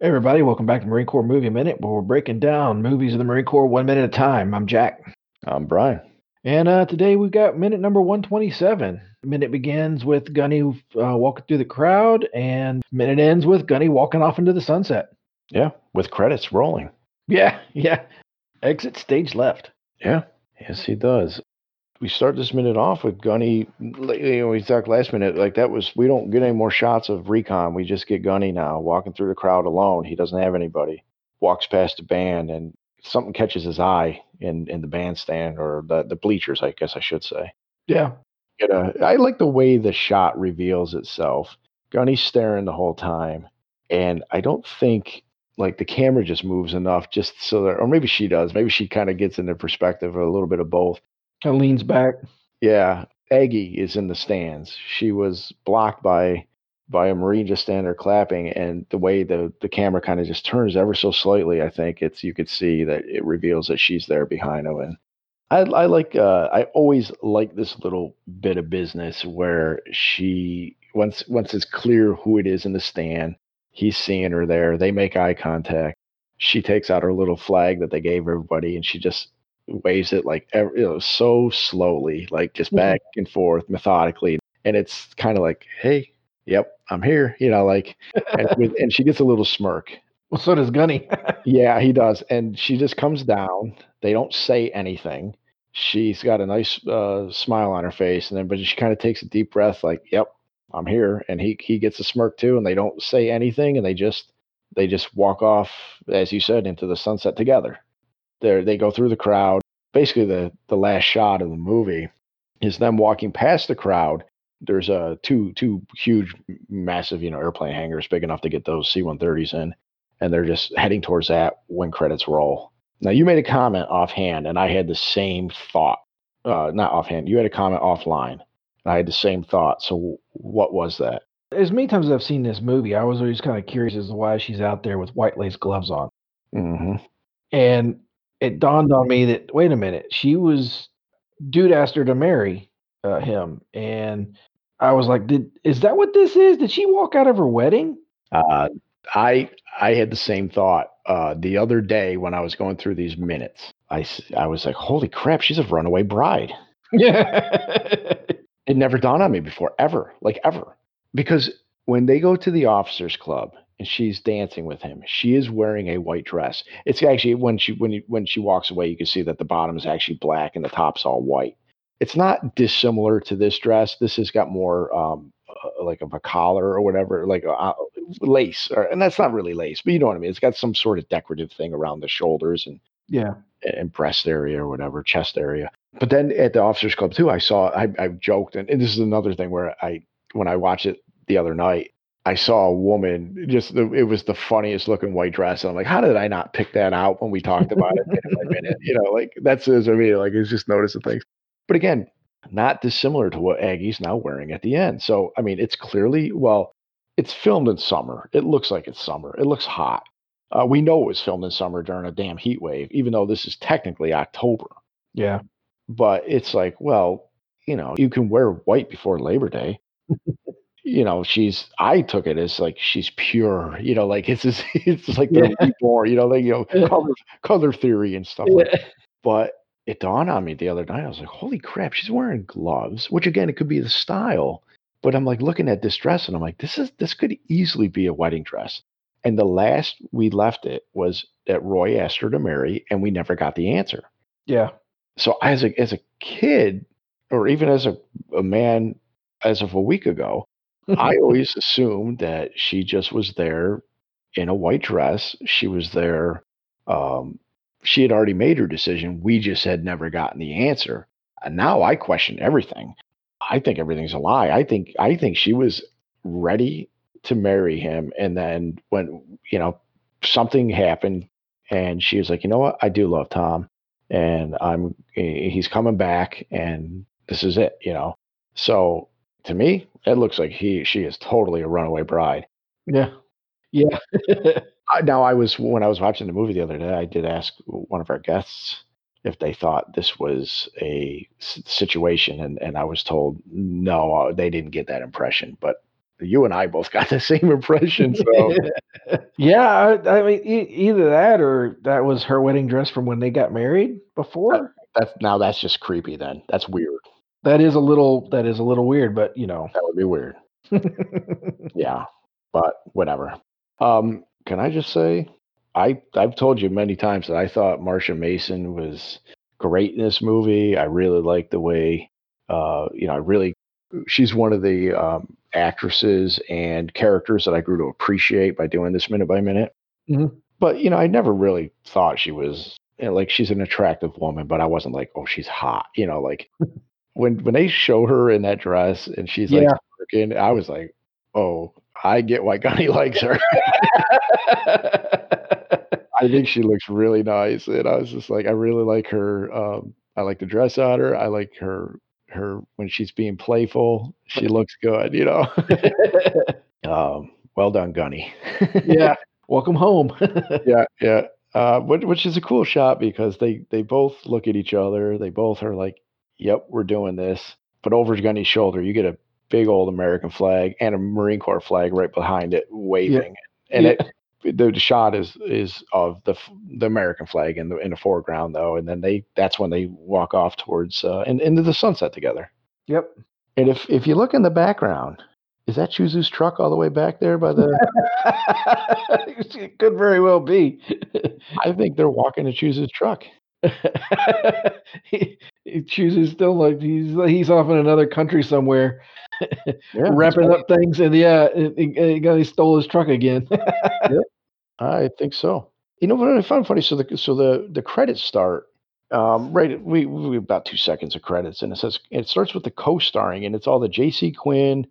Hey everybody, welcome back to Marine Corps Movie Minute, where we're breaking down movies of the Marine Corps one minute at a time. I'm Jack. I'm Brian. And uh, today we've got minute number 127. The minute begins with Gunny uh, walking through the crowd, and minute ends with Gunny walking off into the sunset. Yeah, with credits rolling. Yeah, yeah. Exit stage left. Yeah, yes, he does. We start this minute off with Gunny. You know, we talked last minute like that was. We don't get any more shots of recon. We just get Gunny now walking through the crowd alone. He doesn't have anybody. Walks past the band, and something catches his eye in in the bandstand or the the bleachers. I guess I should say. Yeah. Get a, I like the way the shot reveals itself. Gunny's staring the whole time, and I don't think like the camera just moves enough just so that, or maybe she does. Maybe she kind of gets into perspective a little bit of both. Kind of leans back. Yeah, Aggie is in the stands. She was blocked by by a Marine just standing there clapping, and the way the the camera kind of just turns ever so slightly, I think it's you could see that it reveals that she's there behind him. And I I like uh, I always like this little bit of business where she once once it's clear who it is in the stand, he's seeing her there. They make eye contact. She takes out her little flag that they gave everybody, and she just waves it like ev- you know so slowly, like just Mhm. back and forth methodically. And it's kind of like, hey, yep, I'm here. You know, like, and, with, and she gets a little smirk. Well, so does Gunny. Yeah, he does. And she just comes down. They don't say anything. She's got a nice uh, smile on her face, and then but she kind of takes a deep breath, like, "Yep, I'm here." And he he gets a smirk too, and they don't say anything, and they just they just walk off, as you said, into the sunset together. They they go through the crowd. Basically, the the last shot of the movie is them walking past the crowd. There's uh, two two huge, massive, you know, airplane hangars big enough to get those C-130s in and they're just heading towards that when credits roll. Now, you made a comment offhand, and I had the same thought. Uh, not offhand, you had a comment offline. And I had the same thought. So, what was that? as many times as I've seen this movie, I was always kind of curious as to why she's out there with white lace gloves on. hmm And it dawned on me that wait a minute, she was dude asked her to marry uh, him, and I was like, did is that what this is? Did she walk out of her wedding? Uh, I I had the same thought uh, the other day when I was going through these minutes. I I was like, holy crap, she's a runaway bride. Yeah, It never dawned on me before, ever, like ever. Because when they go to the officers club and she's dancing with him, she is wearing a white dress. It's actually when she when you, when she walks away, you can see that the bottom is actually black and the top's all white. It's not dissimilar to this dress. This has got more um, uh, like of a collar or whatever, like uh, lace, or, and that's not really lace, but you know what I mean. It's got some sort of decorative thing around the shoulders and yeah. and breast area or whatever, chest area. But then at the officers club too, I saw I, I joked, and, and this is another thing where I when I watched it the other night, I saw a woman just the, it was the funniest looking white dress, and I'm like, how did I not pick that out when we talked about it minute by minute? You know, like that's as I mean, like it's just noticing things. But again, not dissimilar to what Aggie's now wearing at the end. So I mean, it's clearly well, it's filmed in summer. It looks like it's summer. It looks hot. Uh, we know it was filmed in summer during a damn heat wave, even though this is technically October. Yeah. But it's like, well, you know, you can wear white before Labor Day. You know, she's. I took it as like she's pure. You know, like it's just, it's like the Yeah. reborn. You know, like you know, Yeah. color color theory and stuff like. Yeah. But it dawned on me the other night. I was like, holy crap, she's wearing gloves. Which again, it could be the style. But I'm like looking at this dress, and I'm like, this is this could easily be a wedding dress. And the last we left it was that Roy asked her to marry, and we never got the answer Yeah. so as a as a kid or even as a, a man as of a week ago i always assumed that she just was there in a white dress. She was there um, she had already made her decision. We just had never gotten the answer. And now i question everything. I think everything's a lie. I think i think she was ready to marry him. And then when you know something happened and she was like you know what? I do love tom and I'm he's coming back and this is it, you know. So to me, it looks like he she is totally a runaway bride. Yeah. Yeah. Now I was when I was watching the movie the other day, I did ask one of our guests if they thought this was a situation, and and I was told no, uh, they didn't get that impression. But you and I both got the same impression. So yeah, I, I mean, e- either that or that was her wedding dress from when they got married before. that's now that's just creepy. Then that's weird. That is a little that is a little weird, but you know. That would be weird. Yeah, but whatever. Um, can I just say, I I've told you many times that I thought Marsha Mason was great in this movie. I really like the way, uh, you know, I really she's one of the um, actresses and characters that I grew to appreciate by doing this minute by minute. Mhm. But you know, I never really thought she was you know, like she's an attractive woman, but I wasn't like, oh, she's hot. You know, like when when they show her in that dress and she's like Yeah. working, I was like, oh, I get why Gunny likes her. I think she looks really nice, and I was just like, I really like her. Um, I like the dress on her. I like her her when she's being playful. She looks good, you know. um, well done, Gunny. yeah. Welcome home. yeah, yeah. Uh, which, which is a cool shot because they they both look at each other. They both are like, "Yep, we're doing this." But over Gunny's shoulder, you get a big old American flag and a Marine Corps flag right behind it, waving. And Yeah. it the, shot is is of the the American flag in the in the foreground though, and then they that's when they walk off towards uh, in, into the sunset together. yep. And if if you look in the background, is that Choozoo's truck all the way back there by the? it could very well be. I think they're walking to Choozoo's truck. He, he chooses still like he's he's off in another country somewhere, Yeah, wrapping up things, and yeah, he, he, he stole his truck again. I think so. You know what I found funny? So the so the the credits start um, right. We we have about two seconds of credits, and it says it starts with the co-starring, and it's all the J.C. Quinn,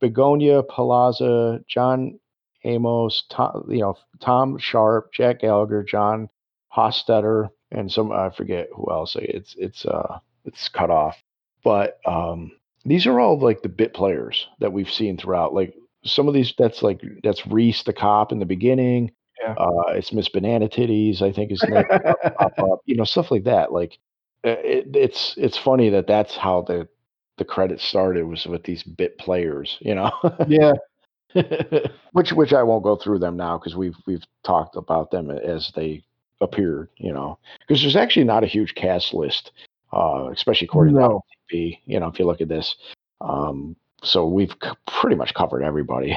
Begonia Palazza, John Amos, Tom, you know Tom Sharp, Jack Gallagher, John Hostetter, and some I forget who else. It's it's uh it's cut off, but um, these are all like the bit players that we've seen throughout. Like some of these, that's like that's Reese the cop in the beginning. Yeah. Uh, it's Miss Banana Titties, I think is name. pop up, you know, stuff like that. Like uh, it, it's it's funny that that's how the the credits started was with these bit players, you know. yeah. which which I won't go through them now because we've we've talked about them as they appeared, you know. Because there's actually not a huge cast list, uh, especially according to no. IMDb, You know, if you look at this, um, so we've c- pretty much covered everybody.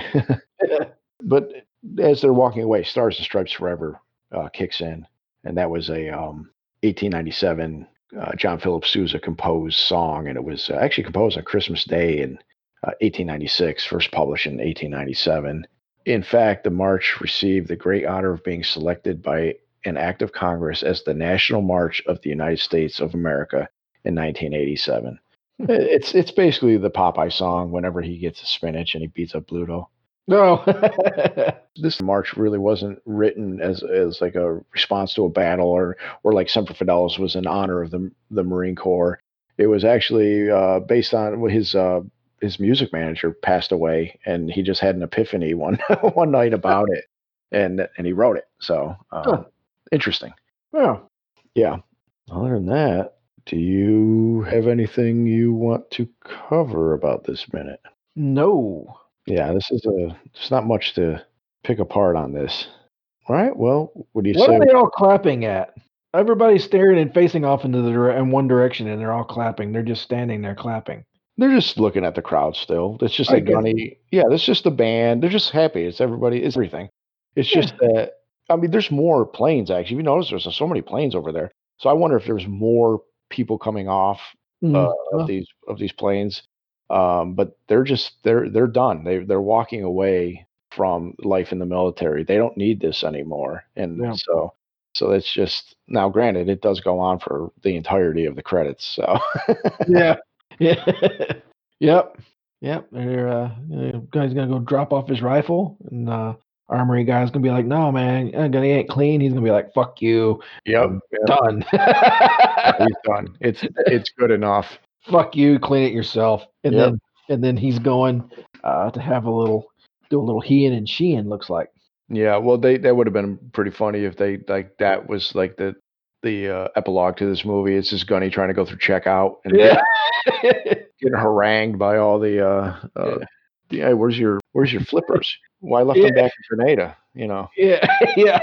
but as they're walking away, Stars and Stripes Forever uh, kicks in, and that was a um, 1897 uh, John Philip Sousa composed song, and it was uh, actually composed on Christmas Day in uh, 1896, first published in 1897. In fact, the march received the great honor of being selected by an act of Congress as the National March of the United States of America in 1987. it's it's basically the Popeye song whenever he gets a spinach and he beats up Bluto. No. This march really wasn't written as as like a response to a battle or or like Semper Fidelis was in honor of the the Marine Corps. It was actually uh, based on his uh, his music manager passed away, and he just had an epiphany one one night about it, and and he wrote it. So uh, Huh. Interesting. Yeah. Yeah. Other than that, do you have anything you want to cover about this minute? no. Yeah, this is a. There's not much to pick apart on this. All right. Well, what do you What say? What are they all clapping at? Everybody's staring and facing off into the dire- in one direction, and they're all clapping. They're just standing there clapping. They're just looking at the crowd still. It's just I like Gunny. Yeah, it's just the band. They're just happy. It's everybody. It's everything. It's Yeah. just that. I mean, there's more planes actually. You notice there's so many planes over there. So I wonder if there's more people coming off Mm, uh, well, of these of these planes. Um, but they're just they're they're done. They they're walking away from life in the military. They don't need this anymore. And Yeah. so so that's just now. Granted, it does go on for the entirety of the credits. So yeah. Yeah. yep. Yep. They're, uh, uh, guy's gonna go drop off his rifle, and uh, armory guy's gonna be like, "No, man, uh, he ain't clean." He's gonna be like, "Fuck you, yep, I'm done." he's done. It's it's good enough. Fuck you, clean it yourself. And Yep. then and then he's going uh, to have a little do a little he and sheeing. Looks like. Yeah, well, they that would have been pretty funny if they like that was like the the uh, epilogue to this movie. It's just Gunny trying to go through checkout and Yeah. getting harangued by all the uh, uh, yeah, where's your where's your flippers? Why left them back in Grenada? You know, Yeah, yeah,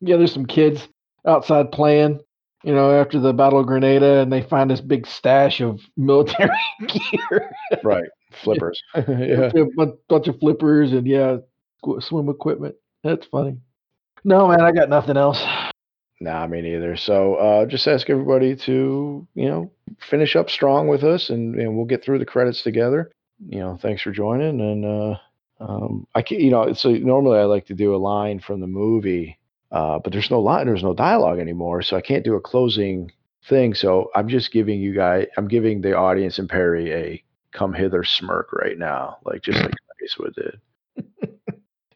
yeah. There's some kids outside playing, you know, after the Battle of Grenada, and they find this big stash of military gear, right? Flippers. yeah. a bu- bunch of flippers, and yeah, swim equipment. That's funny. No, man, I got nothing else. Nah, me neither. So uh, just ask everybody to, you know, finish up strong with us, and, and we'll get through the credits together. You know, thanks for joining. And uh, um, I can't, you know, so normally I like to do a line from the movie, uh, but there's no line, there's no dialogue anymore, so I can't do a closing thing. So I'm just giving you guys, I'm giving the audience and Perry a come hither smirk right now, like just like Eastwood did.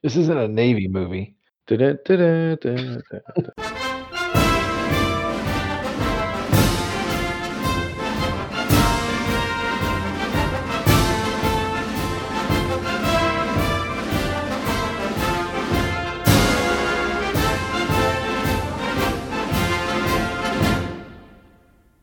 This isn't a Navy movie. Da-da-da-da-da-da.